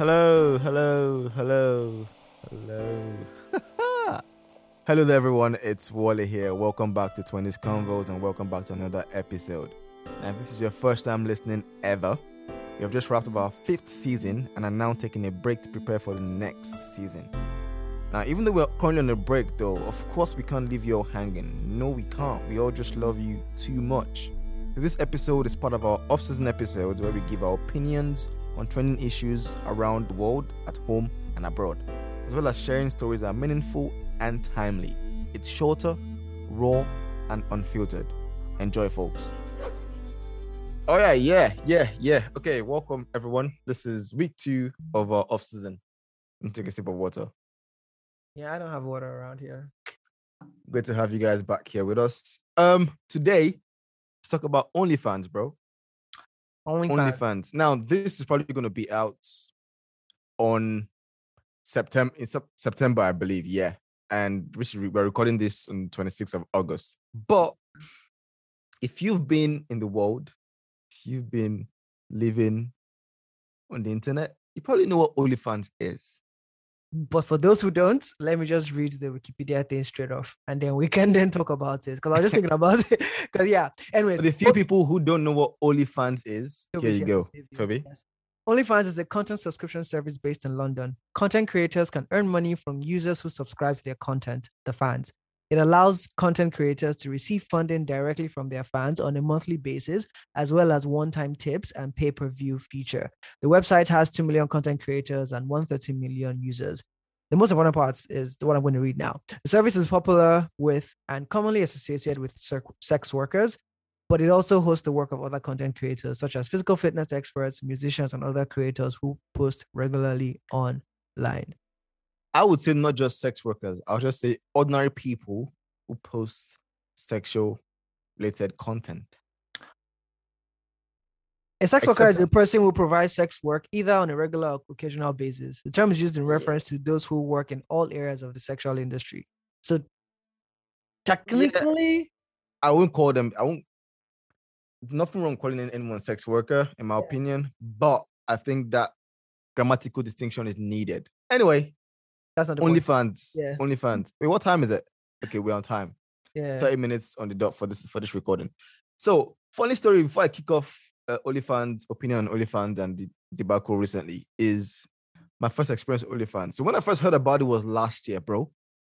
Hello, hello, hello, hello. hello there, everyone. It's Wally here. Welcome back to 20s Convos and welcome back to another episode. And if this is your first time listening ever, we have just wrapped up our fifth season and are now taking a break to prepare for the next season. Now, even though we're currently on a break, though, of course we can't leave you all hanging. No, we can't. We all just love you too much. This episode is part of our off-season episodes where we give our opinions on trending issues around the world, at home and abroad, as well as sharing stories that are meaningful and timely. It's shorter, raw, and unfiltered. Enjoy, folks. Oh yeah, yeah, yeah, yeah. Okay, welcome everyone. This is week two of our off season. And take a sip of water. Yeah, I don't have water around here. Great to have you guys back here with us. Um, today let's talk about OnlyFans, bro. OnlyFans. OnlyFans. Now, this is probably going to be out on September in Sep- September, I believe. Yeah, and we- we're recording this on 26th of August. But if you've been in the world, if you've been living on the internet, you probably know what OnlyFans is. But for those who don't, let me just read the Wikipedia thing straight off, and then we can then talk about it. Because I was just thinking about it. Because yeah. Anyways, For the few people who don't know what OnlyFans is, here you to go. Toby. Yes. OnlyFans is a content subscription service based in London. Content creators can earn money from users who subscribe to their content, the fans. It allows content creators to receive funding directly from their fans on a monthly basis, as well as one time tips and pay per view feature. The website has 2 million content creators and 130 million users. The most important part is the one I'm going to read now. The service is popular with and commonly associated with sex workers, but it also hosts the work of other content creators, such as physical fitness experts, musicians, and other creators who post regularly online. I would say not just sex workers. I'll just say ordinary people who post sexual related content. A sex worker is a person who provides sex work either on a regular or occasional basis. The term is used in reference to those who work in all areas of the sexual industry. So, technically, I won't call them. I won't. Nothing wrong calling anyone a sex worker, in my Yeah. opinion. But I think that grammatical distinction is needed. Anyway, that's not the point. OnlyFans. Yeah. OnlyFans. Wait, what time is it? Okay, we're on time. Yeah. 30 minutes on the dot for this for this recording. So, funny story before I kick off uh, OnlyFans opinion on OnlyFans and the debacle recently is my first experience with OnlyFans. So when I first heard about it was last year, bro,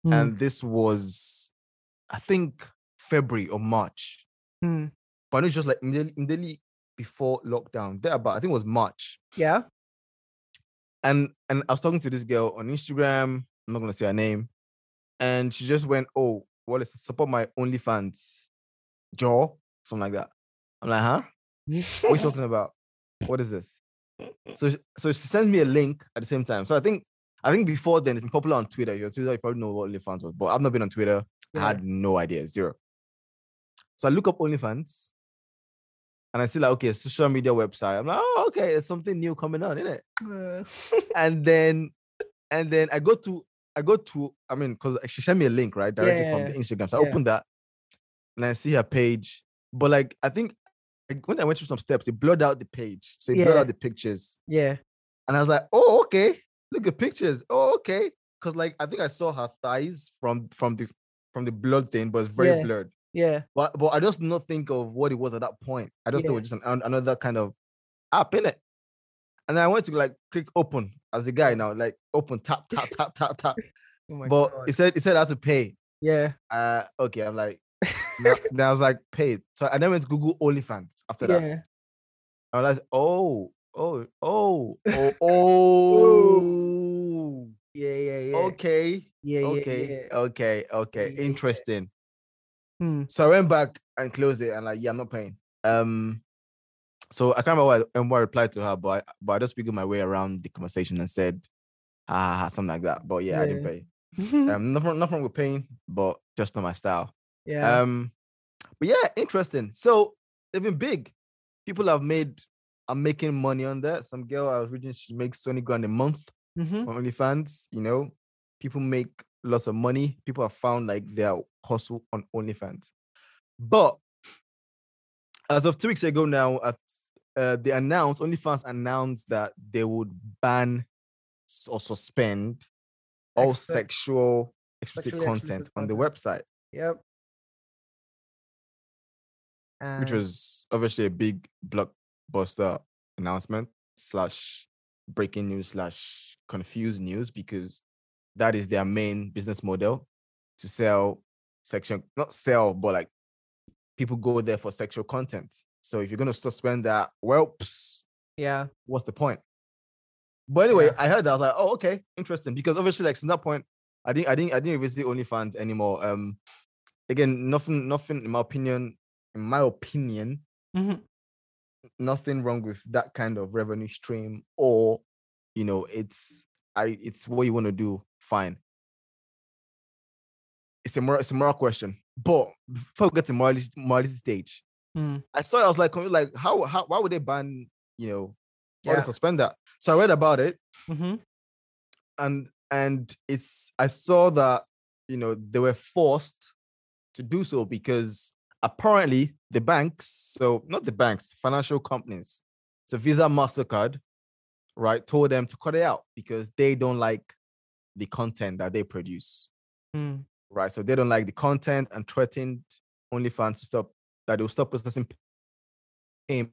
Hmm, and this was I think February or March, hmm. but I know it's just like immediately, immediately before lockdown. There about I think it was March, Yeah. And and I was talking to this girl on Instagram. I'm not gonna say her name, and she just went, "Oh, well, it's support my OnlyFans, jaw, something like that." I'm like, "Huh? What are you talking about? What is this?" So, so she sends me a link at the same time. So I think, I think before then it's been popular on Twitter. Your Twitter, you probably know what OnlyFans was, but I've not been on Twitter. I had no idea, zero. So I look up OnlyFans, and I see like, okay, social media website. I'm like, oh, okay, there's something new coming on, isn't it? Uh, and then and then I go to I go to I mean because she sent me a link right directly from the Yeah, Instagram. So I yeah. opened that and I see her page, but like I think like, when I went through some steps, it blurred out the page, so it blurred out the pictures, yeah. and I was like, oh okay, look at pictures, oh okay, because like I think I saw her thighs from from the from the blood thing, but it's very Yeah. blurred. Yeah. But but I just not think of what it was at that point. I just thought it was just an, an- another kind of app in it. And then I went to like click open as the guy now, like open tap tap tap tap tap. Oh but God. it said it said I had to pay. Yeah. Uh okay, I'm like now, then I was like paid. So I then went to Google OnlyFans after that. yeah. I realized, oh, oh, oh, oh, oh. Yeah. Yeah. Yeah. okay, Yeah. Yeah. okay, yeah. okay, okay. Yeah, yeah. Interesting. Hmm. So I went back and closed it and like, yeah, I'm not paying. Um, so I can't remember what I, um, what I replied to her, but I, but I just figured my way around the conversation and said, ha, something like that. But yeah, I didn't pay. Um, nothing, nothing wrong with paying, but just not my style. yeah. Um, but yeah, interesting. So they've been big. People have made, are making money on that. Some girl I was reading, she makes 20 grand a month Mhm. on OnlyFans. You know, people make lots of money. People have found like their hustle on OnlyFans. But as of two weeks ago now, uh, uh, they announced OnlyFans announced that they would ban or suspend all sexual explicit content on the website, Yep. which was obviously a big blockbuster announcement slash breaking news slash confused news because that is their main business model to sell section not sell but like people go there for sexual content so if you're going to suspend that well yeah. what's the point but anyway Yeah. i heard that i was like oh okay interesting because obviously like since that point i didn't i didn't i didn't visit onlyfans anymore um again nothing nothing in my opinion in my opinion Mhm. nothing wrong with that kind of revenue stream or you know it's i it's what you want to do fine it's a moral it's a moral question but before we get to morality morality stage Mm. i saw it, i was like like how how why would they ban you know why Yeah. they suspend that so i read about it Mhm. and and it's i saw that you know they were forced to do so because apparently the banks so not the banks financial companies so visa mastercard right told them to cut it out because they don't like the content that they produce Mm. right so they don't like the content and threatened onlyfans to stop that they'll stop processing payment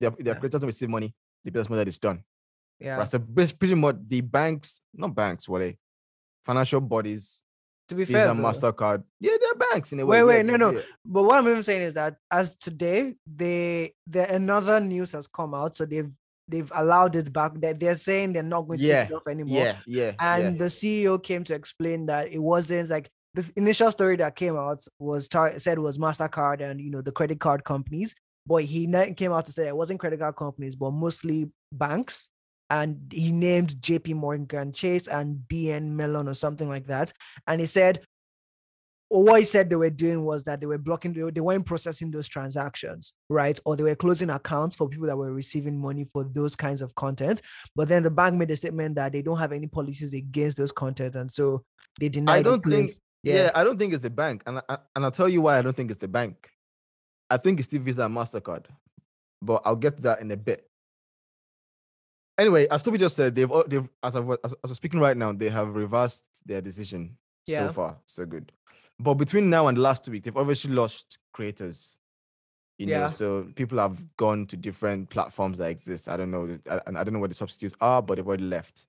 their, their Yeah. creators don't receive money the business model is done Yeah. Right. So pretty much the banks, not banks, what they financial bodies, To be Visa, fair, though, Mastercard. Yeah, they're banks in a way. Wait, yeah, wait, no, no. yeah. but what I'm even saying is that as today, they the another news has come out, so they've they've allowed it back. That they're saying they're not going to Yeah, take it off anymore. Yeah, yeah. and yeah. the CEO came to explain that it wasn't like the initial story that came out was tar- said was Mastercard and you know the credit card companies, but he came out to say it wasn't credit card companies, but mostly banks. And he named J.P. Morgan Chase and BN Mellon or something like that. And he said, what he said they were doing was that they were blocking, they, weren't processing those transactions, right? Or they were closing accounts for people that were receiving money for those kinds of content. But then the bank made a statement that they don't have any policies against those content, and so they denied. I don't think- claims. yeah. I don't think it's the bank. And, I, and I'll tell you why I don't think it's the bank. I think it's still Visa and MasterCard. But I'll get to that in a bit. Anyway, as Toby just said, they've, they've as, of, as, speaking right now, they have reversed their decision Yeah. so far. So good. But between now and last week, they've obviously lost creators. You know, Yeah. so people have gone to different platforms that exist. I don't know, I, and I don't know what the substitutes are, but they've already left,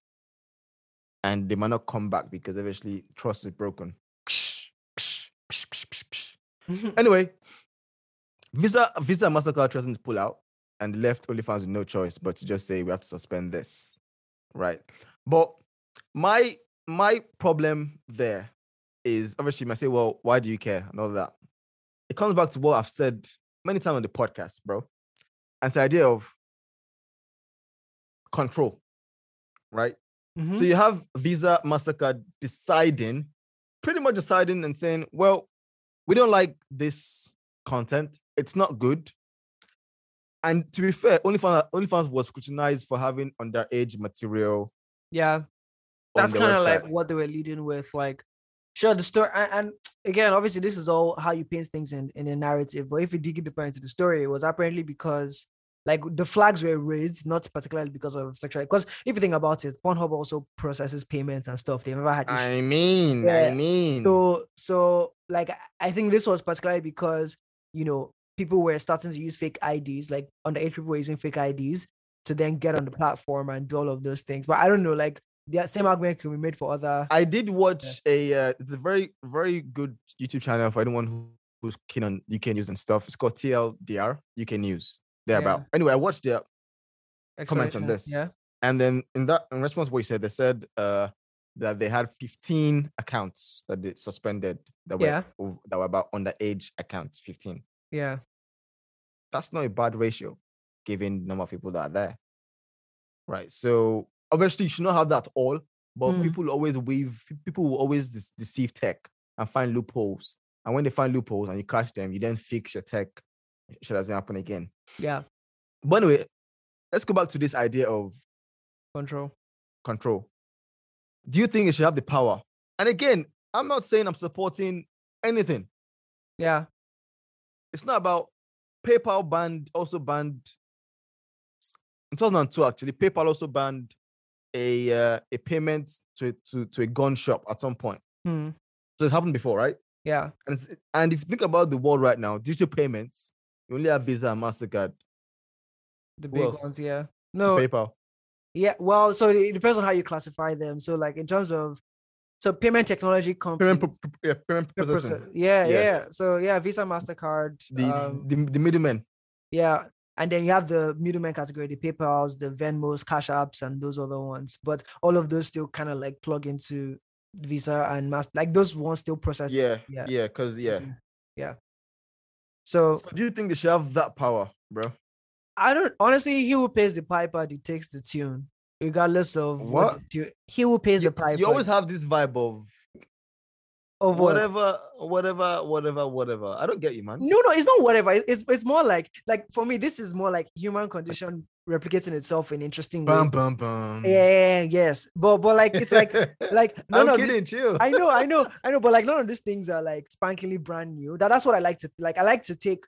and they might not come back because obviously trust is broken. Anyway, Visa, Visa, Mastercard threatened to pull out and left OnlyFans with no choice but to just say we have to suspend this, right? But my my problem there is obviously you might say, well, why do you care and all that? It comes back to what I've said many times on the podcast, bro. And it's the idea of control, right? Mhm. So you have Visa, MasterCard deciding, pretty much deciding and saying, well, we don't like this content. It's not good. And to be fair, OnlyFans, OnlyFans was scrutinized for having underage material. yeah, that's kind of like what they were leading with. Like, sure, the story, and, and again, obviously, this is all how you paint things in in a narrative. But if you dig deeper into the story, it was apparently because like the flags were raised, not particularly because of sexual. Because if you think about it, Pornhub also processes payments and stuff. They've never had issues. I mean, Yeah. I mean. So so like I think this was particularly because you know people were starting to use fake IDs, like underage people were using fake IDs to then get on the platform and do all of those things. But I don't know, like the same argument can be made for other. I did watch a. Uh, it's a very very good YouTube channel for anyone who, who's keen on UK news and stuff. It's called TLDR UK News. Thereabout. Anyway, I watched their comment on this. Yeah. And then in that in response to what you said, they said uh that they had 15 accounts that they suspended that were Yeah. that were about underage accounts. 15. Yeah. That's not a bad ratio, given the number of people that are there. Right. So obviously you should not have that all, but Mm. people always weave people will always dis- deceive tech and find loopholes. And when they find loopholes and you catch them, you then fix your tech. It doesn't happen again. Yeah. But anyway, let's go back to this idea of Control. control. Do you think it should have the power? And again, I'm not saying I'm supporting anything. Yeah. It's not about PayPal banned, also banned in 2002 actually, PayPal also banned a uh, a payment to, to to a gun shop at some point. Hmm. So it's happened before, right? Yeah. And it's, and if you think about the world right now, digital payments, you only have Visa and Mastercard, The Who big else? ones, yeah. No, PayPal. yeah. Well, so it depends on how you classify them. So, like in terms of, so payment technology companies. Payment, yeah, payment processing. yeah, Yeah. yeah, So yeah, Visa, Mastercard. The, um, the the middlemen. yeah, and then you have the middleman category, the PayPal's, the Venmos, Cash Apps, and those other ones. But all of those still kind of like plug into Visa and Master. Like those ones still process. Yeah, yeah. yeah, because yeah. Mhm. Yeah. So So do you think they should have that power, bro? I don't honestly. He who pays the piper dictates the tune, regardless of what. What? tune, he who pays You, the piper. you always have this vibe of of what? whatever, whatever, whatever, whatever. I don't get you, man. No, no, it's not whatever. It's it's more like like for me, this is more like human condition replicating itself in interesting. Bum bum bum. Yeah, yes, but but like it's like like no I'm of this- kidding, chill. I know, I know, I know, but like none of these things are like spankingly brand new. That that's what I like to like. I like to take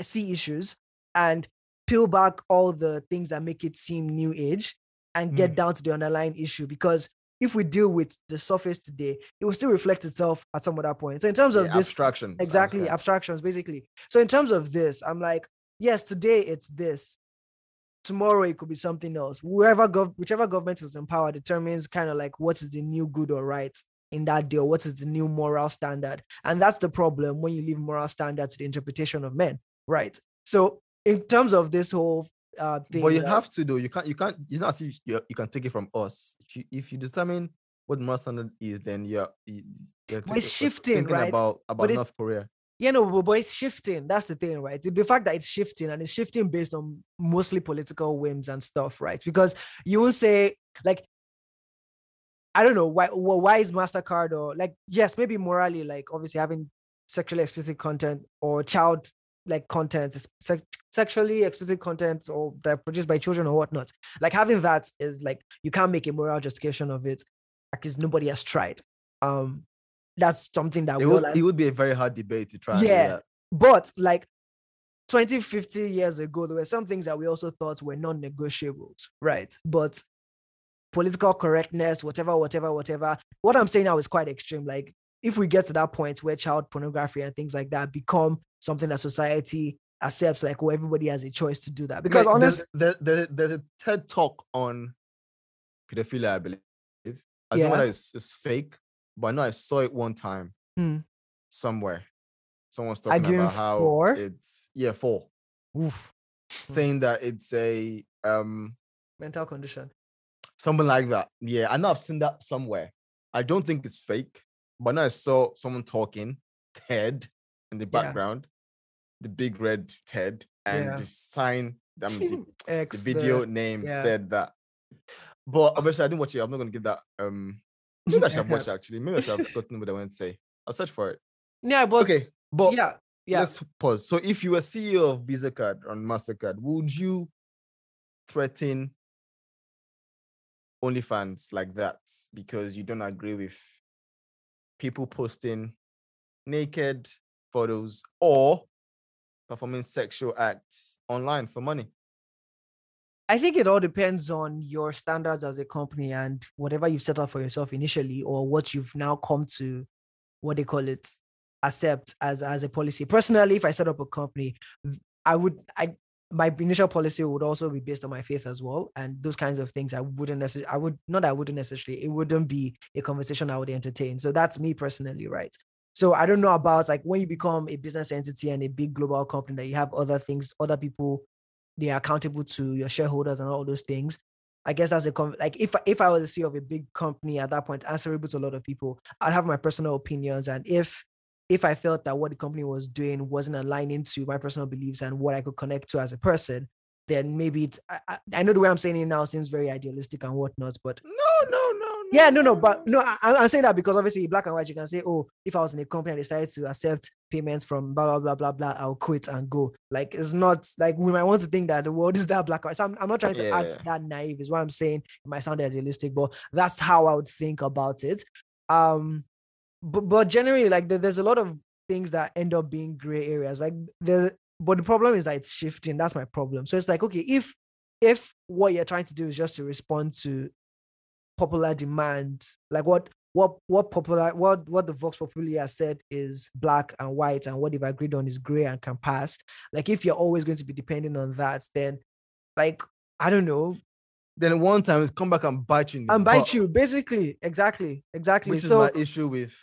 see issues and peel back all the things that make it seem new age and get mm. down to the underlying issue because if we deal with the surface today, it will still reflect itself at some other point. So in terms of Yeah, this abstractions. Exactly abstractions basically. So in terms of this i'm like yes today it's this. Tomorrow it could be something else. Whoever gov- whichever government is in power determines kind of like what is the new good or right in that deal what is the new moral standard. And that's the problem when you leave moral standards to the interpretation of men right? So in terms of this whole uh thing But you that- have to do. You can't. You can't. It's not as if you, you can take it from us. If you, if you determine what moral standard is, then you're you, you're, But it's thi- shifting, thinking right? about about it- North Korea. Yeah, no, but, but it's shifting. That's the thing, right? The, fact that it's shifting and it's shifting based on mostly political whims and stuff, right? Because you will say, like, I don't know why. Well, why is Mastercard or like, yes, maybe morally, like, obviously having sexually explicit content or child like contents, sex- sexually explicit content or that are produced by children or whatnot. Like having that is like you can't make a moral justification of it because nobody has tried. Um, that's something that It would, like- it would be a very hard debate to try. Yeah. but like 20, 50 years ago, there were some things that we also thought were non negotiables, right? But political correctness, whatever, whatever, whatever. What I'm saying now is quite extreme. Like, if we get to that point where child pornography and things like that become something that society accepts, like, well, everybody has a choice to do that. Because Mate, honestly, there's, there, there- there's a TED talk on pedophilia, I believe. I Yeah. think whether it's, it's fake, but I know I saw it one time Hmm. somewhere. Someone's talking Arguing about how for? it's yeah four, oof, saying that it's a um mental condition. something like that. Yeah, I know I've seen that somewhere. I don't think it's fake, but now I saw someone talking, Ted in the background, the big red Ted, and Yeah. the sign, I mean, the, X, the video name yeah. said that. But obviously, I didn't watch it. I'm not gonna give that. Um, maybe I should have watched it, actually. Maybe I should have forgotten what I went to say. I'll search for it. Yeah, but Okay, but yeah, yeah. let's pause. So, if you were CEO of Visa Card on Mastercard, would you threaten OnlyFans like that because you don't agree with people posting naked photos or performing sexual acts online for money? I think it all depends on your standards as a company and whatever you've set up for yourself initially, or what you've now come to, what they call it, accept as as a policy. Personally, if I set up a company, I would I my initial policy would also be based on my faith as well, and those kinds of things. I wouldn't necessarily, I would not, I wouldn't necessarily, it wouldn't be a conversation I would entertain. So that's me personally, right? So I don't know about like when you become a business entity and a big global company that you have other things, other people they are accountable to your shareholders and all those things. I guess that's a like if if I was a CEO of a big company at that point, answerable to a lot of people, I'd have my personal opinions, and if if I felt that what the company was doing wasn't aligning to my personal beliefs and what I could connect to as a person, then maybe it's. I- I know the way I'm saying it now seems very idealistic and whatnot, but No, no, no. Yeah, no, no, but no, I, I'm saying that because obviously black and white, you can say, oh, if I was in a company and decided to accept payments from blah blah blah blah blah, I'll quit and go. Like it's not like we might want to think that the world is that black and white. So I'm, I'm not trying to act that naive, is what I'm saying. It might sound idealistic, but that's how I would think about it. Um, but but generally, like there- there's a lot of things that end up being gray areas. Like the but the problem is that it's shifting. That's my problem. So it's like okay, if if what you're trying to do is just to respond to popular demand, like what what what popular what what the Vox Populi has said is black and white, and what they've agreed on is gray and can pass. Like if you're always going to be depending on that, then like I don't know, Then one time it's come back and bite you. and bite butt, you. Basically, exactly, exactly. Which so is my issue with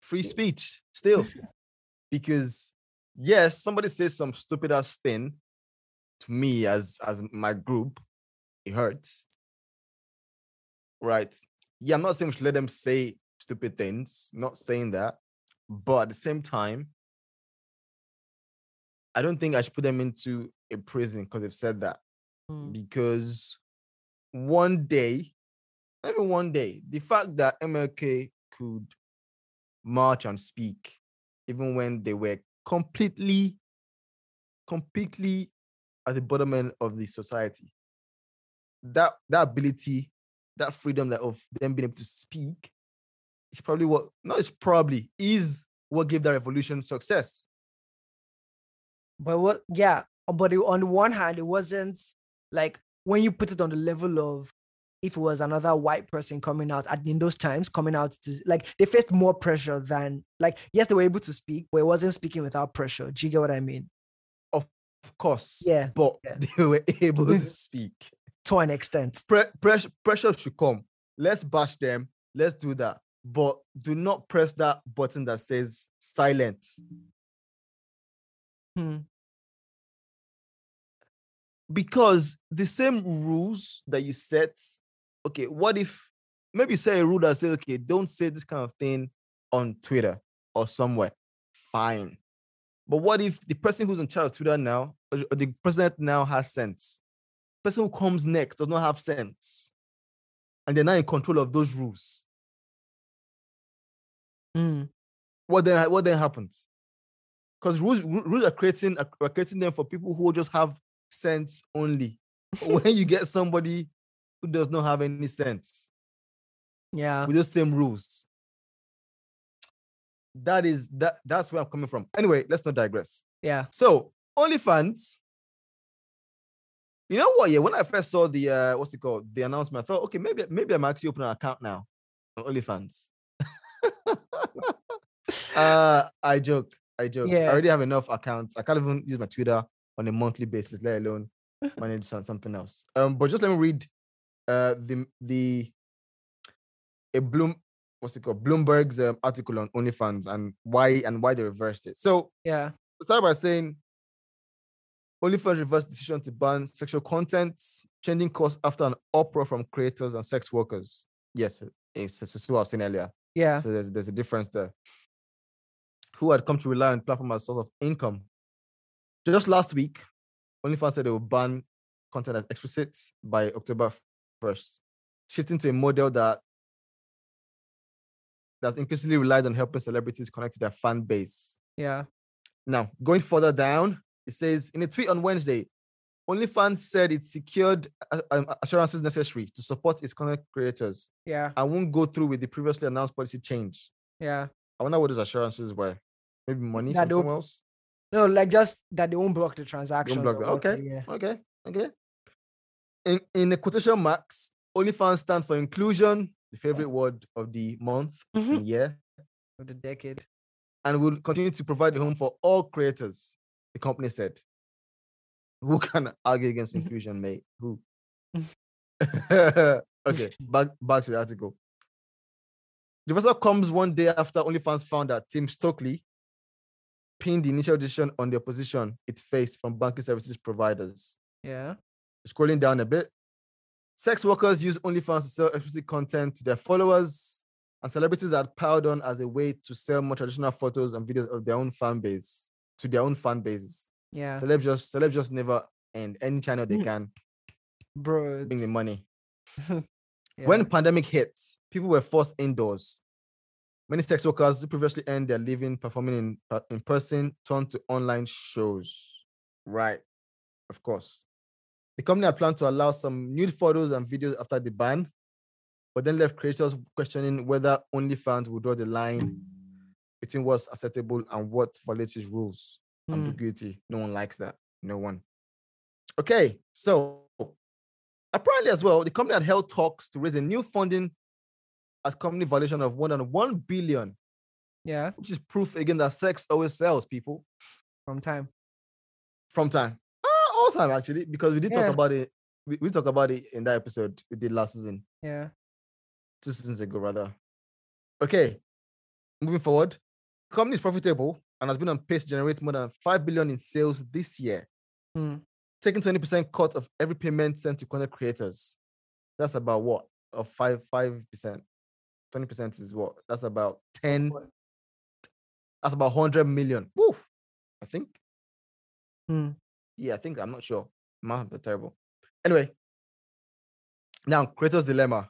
free speech still. because yes, somebody says some stupid ass thing to me as as my group, it hurts. Right. Yeah, I'm not saying we should let them say stupid things, not saying that. But at the same time, I don't think I should put them into a prison because they've said that. Mm. Because one day, maybe one day, the fact that MLK could march and speak, even when they were completely, completely at the bottom end of the society, that that ability, that freedom that of them being able to speak, is probably what no, it's probably is what gave that revolution success. But what, yeah, but it, on the one hand, it wasn't like when you put it on the level of if it was another white person coming out at in those times, coming out to like they faced more pressure than like yes, they were able to speak, but it wasn't speaking without pressure. Do you get what I mean? Of course, Yeah, but yeah. they were able to speak. To an extent. Pre- pressure, pressure should come. Let's bash them. Let's do that. But do not press that button that says silent. Hmm. Because the same rules that you set, okay, what if maybe you say a rule that says, okay, don't say this kind of thing on Twitter or somewhere. Fine. But what if the person who's in charge of Twitter now, or the president now has sense? Person who comes next does not have sense. And they're not in control of those rules. Mm. what then what then happens? Because rules rules are creating are creating them for people who just have sense only. When you get somebody who does not have any sense Yeah. with the same rules, that is that that's where I'm coming from. Anyway, let's not digress. Yeah. So OnlyFans. You know what? Yeah, when I first saw the uh what's it called, the announcement, I thought, okay, maybe maybe I'm actually opening an account now on OnlyFans. uh I joke, I joke. I already have enough accounts. I can't even use my Twitter on a monthly basis, let alone manage some- something else. Um, but just let me read uh the the a Bloom what's it called Bloomberg's um, article on OnlyFans and why and why they reversed it. So Yeah. start by saying OnlyFans reversed decision to ban sexual content, changing course after an uproar from creators and sex workers. Yes, it's, it's what I was saying earlier. Yeah. So there's there's a difference there. Who had come to rely on platform as a source of income. Just last week, OnlyFans said they will ban content as explicit by October 1st, shifting to a model that that's increasingly relied on helping celebrities connect to their fan base. Yeah. Now, going further down, it says in a tweet on Wednesday, OnlyFans said it secured uh, um, assurances necessary to support its content creators Yeah. I won't go through with the previously announced policy change. Yeah. I wonder what those assurances were. Maybe money That from someone else. No, like just that they won't block the transaction. block. Okay. Yeah. Okay, okay. In in the quotation marks, OnlyFans stand for inclusion, the favorite word of the month Mhm. and year, Of the decade. and will continue to provide a home for all creators. The company said. Who can argue against infusion, inclusion, mate? Who? Mhm. okay, back back to the article. The vessel comes one day after OnlyFans founder Tim Stokely pinned the initial decision on the opposition it faced from banking services providers. Yeah. Scrolling down a bit, sex workers use OnlyFans to sell explicit content to their followers, and celebrities had piled on as a way to sell more traditional photos and videos of their own fan base to their own fan bases. Yeah. Celebs just celebs just never end. Any channel they Mm. can Bro. bring the money. yeah. When pandemic hit, people were forced indoors. Many sex workers who previously earned their living performing in, in person turned to online shows. Right, of course. The company had planned to allow some nude photos and videos after the ban, but then left creators questioning whether OnlyFans would draw the line between what's acceptable and what violates rules. Hmm. Ambiguity. No one likes that. No one. Okay, so apparently as well, the company had held talks to raise a new funding at company valuation of more than one billion, Yeah, which is proof again that sex always sells people from time. from time. Ah, all time actually, because we did Yeah. talk about it. We, we talked about it in that episode we did last season, Yeah. two seasons ago rather. Okay, moving forward, company is profitable and has been on pace to generate more than five billion in sales this year. Hmm. taking 20% cut of every payment sent to content creators. That's about what? Of five five percent. 20% is what? That's about 10. That's about 100 million. Woof. I think. Hmm. Yeah, I think I'm not sure. Math are terrible. Anyway. Now, creators dilemma.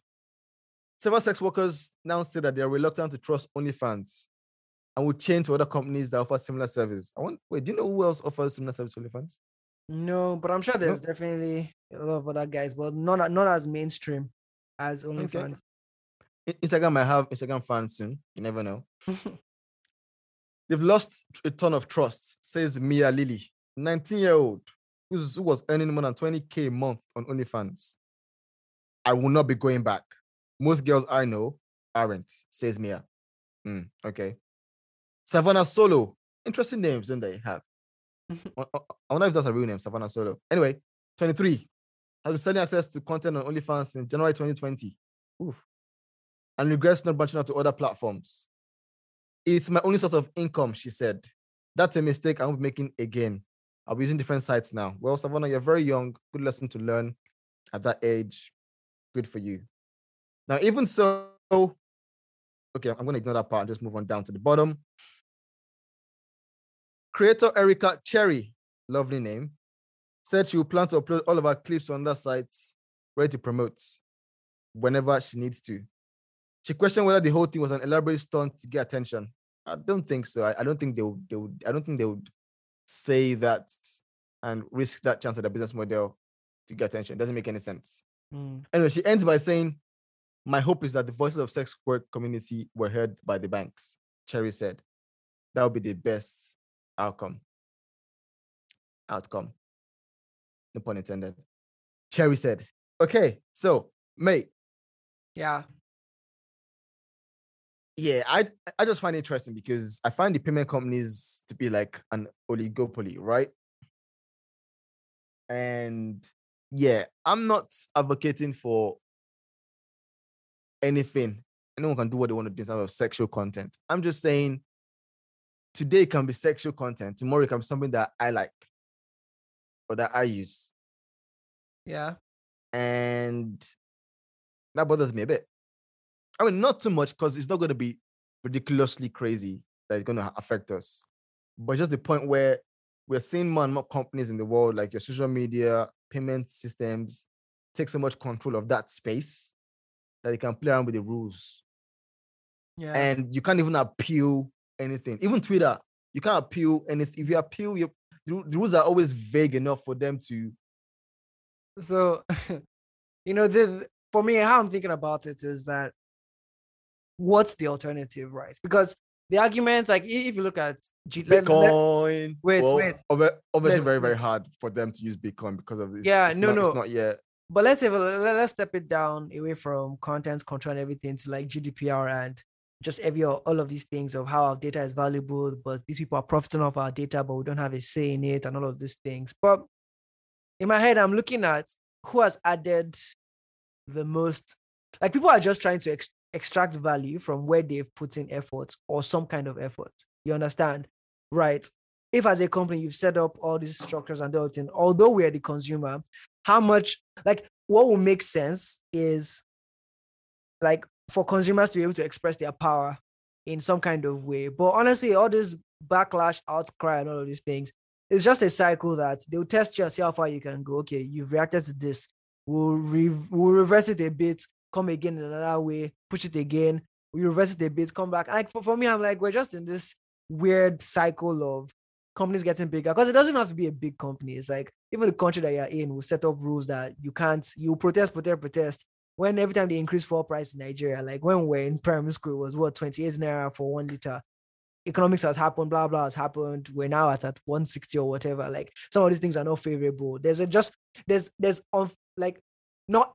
Several sex workers now say that they are reluctant to trust OnlyFans and will change to other companies that offer similar service. I want wait, do you know who else offers similar service to OnlyFans? No, but I'm sure there's definitely a lot of other guys, but not not as mainstream as OnlyFans. I- Instagram might have Instagram fans soon. You never know. They've lost a ton of trust, says Mia Lily, 19 year old, who was earning more than 20k a month on OnlyFans. I will not be going back. Most girls I know aren't, says Mia. Hmm, okay. Savannah Solo. Interesting names, don't they have? I wonder if that's a real name, Savannah Solo. Anyway, 23. Has been selling access to content on OnlyFans since January 2020. Oof. And regrets not branching out to other platforms. It's my only source of income, she said. That's a mistake I won't be making again. I'll be using different sites now. Well, Savannah, you're very young. Good lesson to learn at that age. Good for you. Now, even so, okay, I'm going to ignore that part and just move on down to the bottom. Creator Erica Cherry, lovely name, said she will plan to upload all of her clips on that site ready to promote whenever she needs to. She questioned whether the whole thing was an elaborate stunt to get attention. I don't think so. I, I don't think they would, they would. I don't think they would say that and risk that chance of the business model to get attention. It doesn't make any sense. Hmm. Anyway, she ends by saying, "My hope is that the voices of sex work community were heard by the banks." Cherry said, "That would be the best outcome." Outcome. No pun intended. Cherry said, "Okay, so mate, Yeah. yeah, I I just find it interesting because I find the payment companies to be like an oligopoly, right? And yeah, I'm not advocating for anything. Anyone can do what they want to do in terms of sexual content. I'm just saying today it can be sexual content, tomorrow it can be something that I like or that I use. Yeah. And that bothers me a bit. I mean, not too much because it's not going to be ridiculously crazy that it's going to affect us. But just the point where we're seeing more and more companies in the world, like your social media, payment systems, take so much control of that space that they can play around with the rules. Yeah. And you can't even appeal anything. Even Twitter, you can't appeal anything. If you appeal, you the rules are always vague enough for them to So, you know, the for me, how I'm thinking about it is that what's the alternative, right? Because the arguments, like if you look at G- let- let- wait, well, wait. Obviously, Let's- very, very hard for them to use Bitcoin because of this. Yeah, it's no, not, no. It's not yet. but let's have a, let's step it down away from content control and everything to like GDPR and just every all of these things of how our data is valuable, but these people are profiting off our data, but we don't have a say in it and all of these things. But in my head, I'm looking at who has added the most. Like people are just trying to ex- extract value from where they've put in effort or some kind of effort. You understand, right? If as a company you've set up all these structures and everything, although we are the consumer, how much like what will make sense is like for consumers to be able to express their power in some kind of way. But honestly, all this backlash, outcry, and all of these things, it's just a cycle that they'll test you and see how far you can go. Okay, you've reacted to this. We'll, re- we'll reverse it a bit, come again in another way, push it again. We reverse it a bit, come back. Like for, for me, I'm like, we're just in this weird cycle of companies getting bigger because it doesn't have to be a big company. It's like even the country that you're in will set up rules that you can't, you protest, protest, protest. When every time they increase fuel price in Nigeria, like when we're in primary school, was what 28 naira for one liter. economics has happened, blah blah has happened. We're now at at 160 or whatever. Like some of these things are not favorable. There's a just there's there's on like not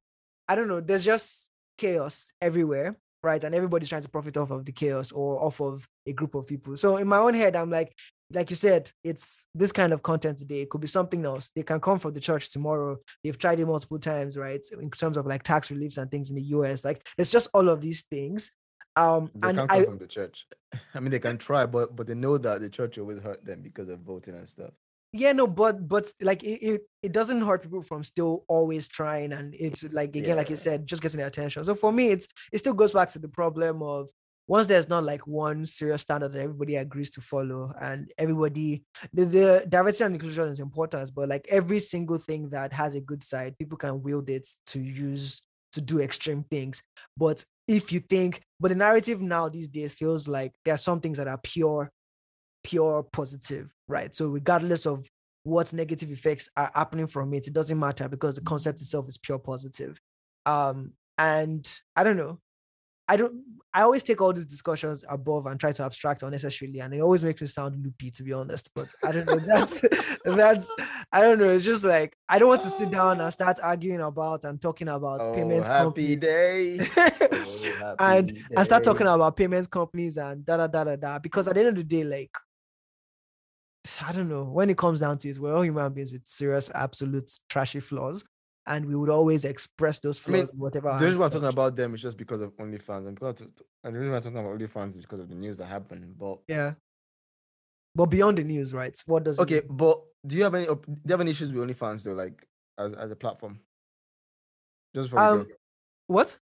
I don't know. There's just chaos everywhere, right? And everybody's trying to profit off of the chaos or off of a group of people. So in my own head, I'm like, like you said, it's this kind of content today. It could be something else. They can come from the church tomorrow. They've tried it multiple times, right? In terms of like tax reliefs and things in the US. Like it's just all of these things. Um They and can't come I from the church. I mean, they can try, but but they know that the church always hurt them because of voting and stuff. yeah, no, but but like it, it, it doesn't hurt people from still always trying and it's like again, like you said, just getting their attention. So for me, it's it still goes back to the problem of once there's not like one serious standard that everybody agrees to follow and everybody the, the diversity and inclusion is important but like every single thing that has a good side people can wield it to use to do extreme things. But if you think but the narrative now these days feels like there are some things that are pure pure positive right? So regardless of what negative effects are happening from it it doesn't matter because the concept itself is pure positive. Um and i don't know I don't. I always take all these discussions above and try to abstract unnecessarily, and it always makes me sound loopy, to be honest. But I don't know. That's that's. I don't know. It's just like I don't want to sit down and start oh. arguing about and talking about Oh, payment happy companies day! Oh, and happy and start talking about payments companies and da da da da da. Because at the end of the day, like I don't know. When it comes down to it, we're all human beings with serious, absolute trashy flaws, and we would always express those I mean, whatever. The reason why I'm talking about them is just because of OnlyFans, and because of, and the reason why I'm talking about OnlyFans is because of the news that happened. But Yeah. But beyond the news, right? What does it okay, but do you have any do you have any issues with OnlyFans though, like as as a platform? Just for Um, what?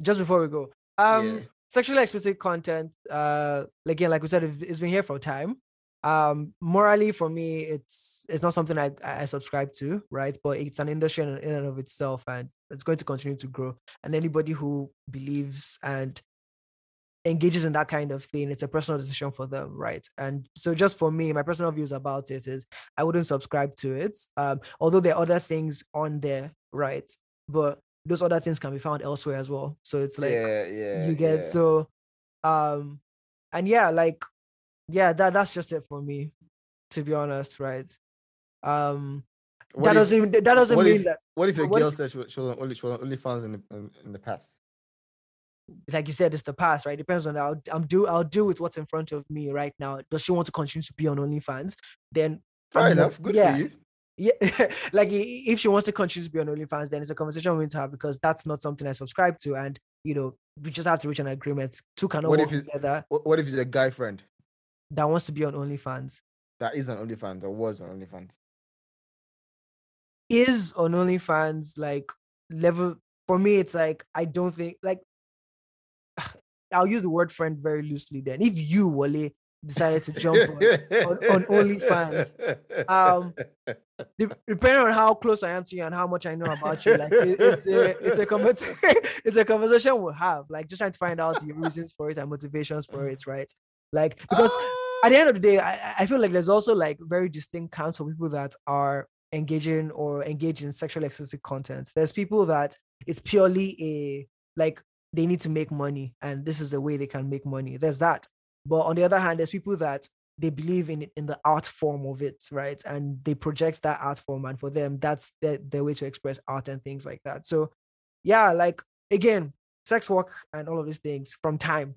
Just before we go, um, Yeah. sexually explicit content. Uh, like, again, like we said, it's been here for a time. Um, morally, for me, it's it's not something I I subscribe to, right? But it's an industry in, in and of itself, and it's going to continue to grow. And anybody who believes and engages in that kind of thing, it's a personal decision for them, right? And so, just for me, my personal views about it is I wouldn't subscribe to it. Um, although there are other things on there, right? But those other things can be found elsewhere as well. So it's like yeah, yeah, you get yeah. so um and yeah, like yeah, that that's just it for me, to be honest, right? Um What that if- doesn't that doesn't mean if- that What if a girl if- said she was, she was only she was on OnlyFans in the in, in the past? like you said, it's the past, right? Depends on I'll I'm do I'll do with what's in front of me right now. Does she want to continue to be on OnlyFans? Then Fair I'm not- enough. Good yeah. for you. yeah, like if she wants to continue to be on OnlyFans, then it's a conversation we need to have because that's not something I subscribe to, and you know we just have to reach an agreement. Two cannot What work if together. What, what if it's a guy friend That wants to be on OnlyFans that is on OnlyFans or was on OnlyFans? is on OnlyFans like level for me. It's like I don't think like I'll use the word friend very loosely. Then if you Wale decided to jump on, on OnlyFans. Um, depending on how close I am to you and how much I know about you, like it- it's a it's a conversation it's a conversation we'll have. Like just trying to find out your reasons for it and motivations for it, right? Like because at the end of the day, I, I- feel like there's also like very distinct counts for people that are engaging or engage in sexually explicit content. There's people that it's purely a like they need to make money and this is a way they can make money. There's that. But on the other hand, there's people that they believe in in the art form of it, right? And they project that art form, and for them, that's their, their way to express art and things like that. So, yeah, like again, sex work and all of these things from time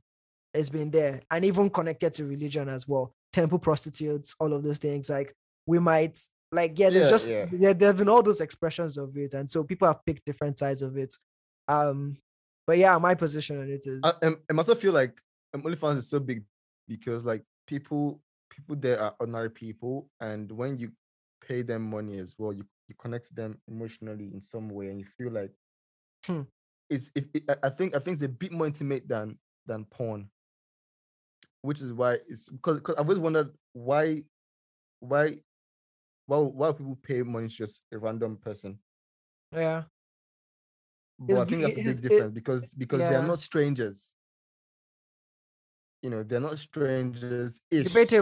has been there, and even connected to religion as well. Temple prostitutes, all of those things. Like we might like yeah, there's Yeah, just yeah. yeah, there have been all those expressions of it, and so people have picked different sides of it. Um, but yeah, my position on it is I, um, I must feel like um, OnlyFans is so big because like people people there are ordinary people, and when you pay them money as well, you you connect to them emotionally in some way, and you feel like Hmm. it's it, it, I think I think it's a bit more intimate than than porn, which is why it's because because I've always wondered why why why why people pay money to just a random person. yeah. But It's I think that's a big it- difference because because they're not strangers. You know, they're not strangers.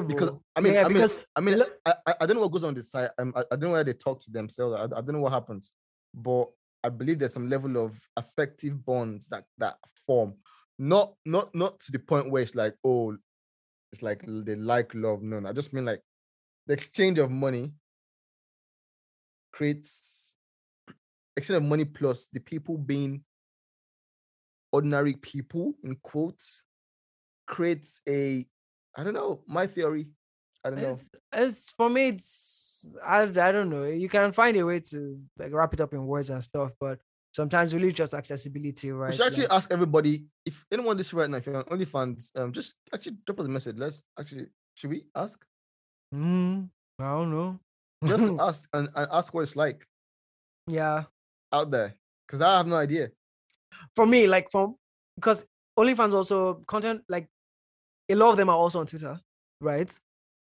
Because I mean, Yeah, I mean, I mean, look- I, I I don't know what goes on the side. Um, I, I don't know why they talk to themselves. I, I don't know what happens, but I believe there's some level of affective bonds that that form. Not not not to the point where it's like, oh, it's like they like love. No, I just mean like the exchange of money creates exchange of money plus the people being ordinary people in quotes creates a I don't know my theory. I don't know. It's, it's for me. It's I, I don't know. You can find a way to like wrap it up in words and stuff, but sometimes really just accessibility, right? We should actually Like, ask everybody if anyone this right now, if you're on OnlyFans, um, just actually drop us a message. Let's actually should we ask? mm, I don't know. Just ask and, and ask what it's like yeah, out there. Because I have no idea. for me, like from because OnlyFans also content like a lot of them are also on Twitter, right?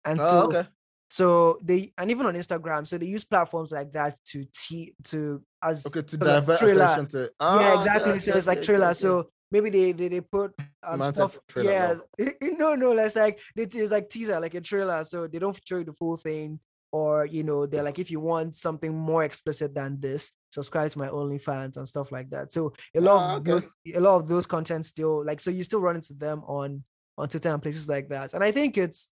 And Oh, so okay. So they and even on Instagram, so they use platforms like that to te- to as Okay, to divert trailer. attention to yeah, Ah, exactly. okay, so okay, it's like okay, trailer. So maybe they they, they put um, stuff. yeah, no. no. It's like it is like teaser, like a trailer. So they don't show you the full thing, or you know, they're like, if you want something more explicit than this, subscribe to my OnlyFans and stuff like that. So a lot Ah, of okay. those, a lot of those content still like, so you still run into them on on Twitter and places like that. And I think it's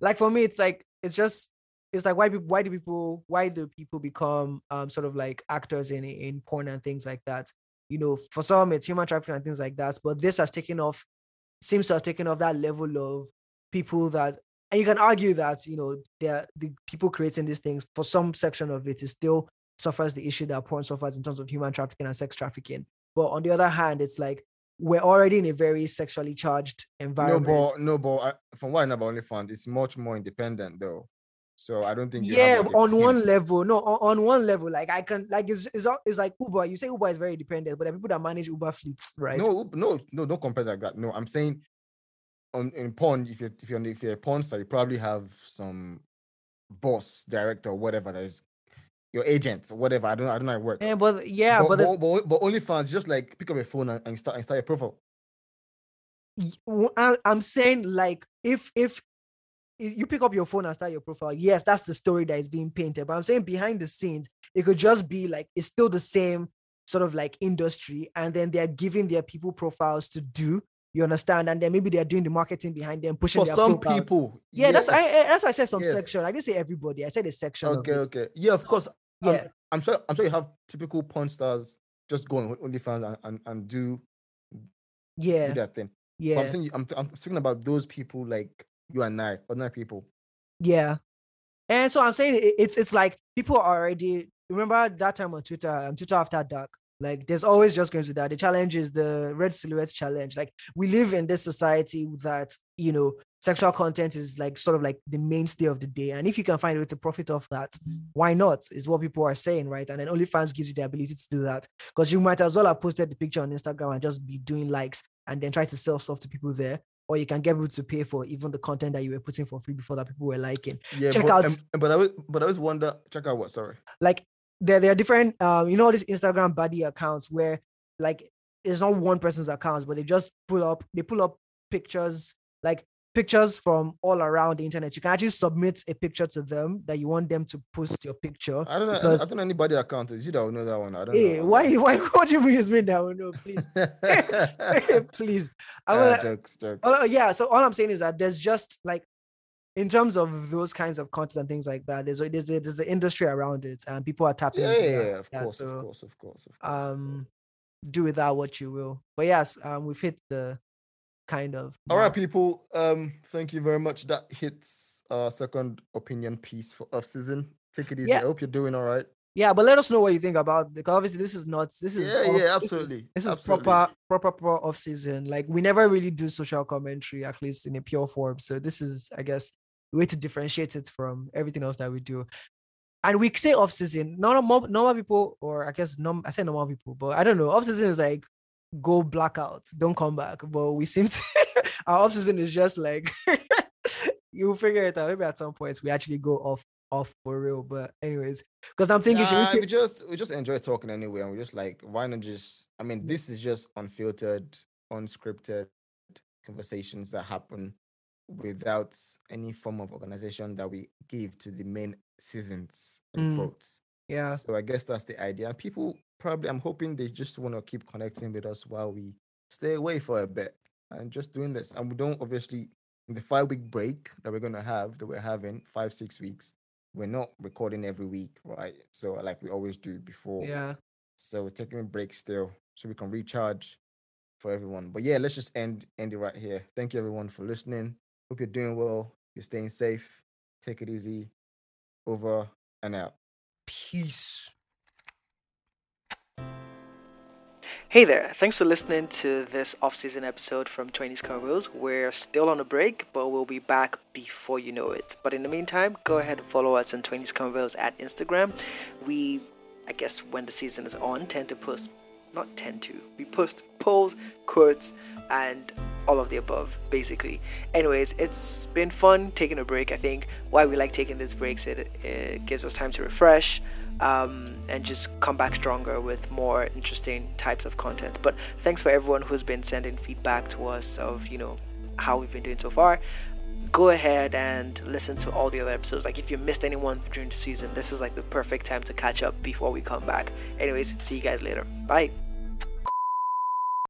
like for me, it's like it's just it's like why why do people why do people become um sort of like actors in in porn and things like that? You know for some it's human trafficking and things like that but this has taken off seems to have taken off that level of people that and you can argue that you know the people creating these things for some section of it is still suffers the issue that porn suffers in terms of human trafficking and sex trafficking. But on the other hand it's like we're already in a very sexually charged environment. No, but no, but I, from what I know about OnlyFans, it's much more independent though. So I don't think yeah have, like, a on one level no on, on one level like i can like it's, it's it's like uber you say uber is very dependent but the people that manage uber fleets right No, no, no, don't compare like that. No, I'm saying on in porn, if you're if you're if you're a porn star, you probably have some boss, director, whatever that is your agent or whatever. I don't I don't know how it works. yeah but yeah but, but, but, but, OnlyFans, just like pick up your phone and, and start and start a profile. I'm saying like if if you pick up your phone and start your profile yes that's the story that is being painted but i'm saying behind the scenes it could just be like it's still the same sort of like industry and then they're giving their people profiles to do you understand and then maybe they're doing the marketing behind them pushing For some profiles. people, yeah that's I, I eh, that's why i said some section yes. i didn't say everybody i said a section Okay, okay. Yeah, of course. I'm- Yeah. I'm, sure. I'm sure you have typical porn stars just go on OnlyFans and, and, and do yeah do their thing. But yeah I'm saying I'm I'm speaking about those people like you and I, ordinary people. Yeah. And so I'm saying it- it's it's like people are already remember that time on Twitter, um, Twitter after dark. Like there's always just going to that. The challenge is the red silhouette challenge. Like we live in this society that you know sexual content is like sort of like the mainstay of the day. And if you can find a way to profit off that, why not? Is what people are saying, right? And then OnlyFans gives you the ability to do that. Because you might as well have posted the picture on Instagram and just be doing likes and then try to sell stuff to people there. Or you can get people to pay for even the content that you were putting for free before that people were liking Yeah, Check but, out- um, but I always, but I always wonder. Check out what? Sorry. like there, there are different um you know these instagram body accounts where like it's not one person's accounts but they just pull up they pull up pictures like pictures from all around the internet you can actually submit a picture to them that you want them to post your picture I don't know. I- I, don't know anybody account. Is you that will know that one? I don't hey know. why why would you this me down no please please i Ah, will jokes, jokes. Oh yeah. So all I'm saying is that there's just like, in terms of those kinds of content and things like that, there's a, there's a, there's an industry around it, and people are tapping. yeah, yeah, that. yeah, of course, so, of course, of course, of course. Um, do with that what you will. But yes, um, we've hit the kind of. All right, people. Um, thank you very much. That hits our second opinion piece for off season. Take it easy. Yeah. I hope you're doing all right. Yeah, but let us know what you think about because obviously this is not this is Yeah, off- yeah, this is- absolutely, This is, absolutely. proper proper proper off season. Like we never really do social commentary, at least in a pure form. So this is, I guess, a way to differentiate it from everything else that we do. And we say off season. Normal normal people, or I guess norm, I say normal people, but I don't know. Off season is like go blackout, don't come back. But we seem to our off season is just like you'll figure it out. Maybe at some points we actually go off off for real. But anyways, because I'm thinking should we we just we just enjoy talking anyway, and we're just like, why not just? I mean, this is just unfiltered, unscripted conversations that happen without any form of organization that we give to the main seasons. In Mm. quotes. Yeah. So I guess that's the idea. And people probably, I'm hoping they just want to keep connecting with us while we stay away for a bit and just doing this. And we don't obviously the five week break that we're gonna have, that we're having five six weeks, we're not recording every week, right? So like we always do before. Yeah. So we're taking a break still, so we can recharge for everyone. But yeah, let's just end end it right here. Thank you everyone for listening. Hope you're doing well. You're staying safe. Take it easy. Over and out. Peace. Hey there, thanks for listening to this off season episode from 20s Convos. We're still on a break, but we'll be back before you know it. But in the meantime, go ahead and follow us on 20s Convos at Instagram. We, I guess, when the season is on, tend to post, not tend to, we post polls, quotes, and all of the above, basically. Anyways, it's been fun taking a break. I think why we like taking these breaks, it, it gives us time to refresh um, and just come back stronger with more interesting types of content. But thanks for everyone who's been sending feedback to us of, you know, how we've been doing so far. Go ahead and listen to all the other episodes. Like, if you missed anyone during the season, this is like the perfect time to catch up before we come back. Anyways, see you guys later. Bye.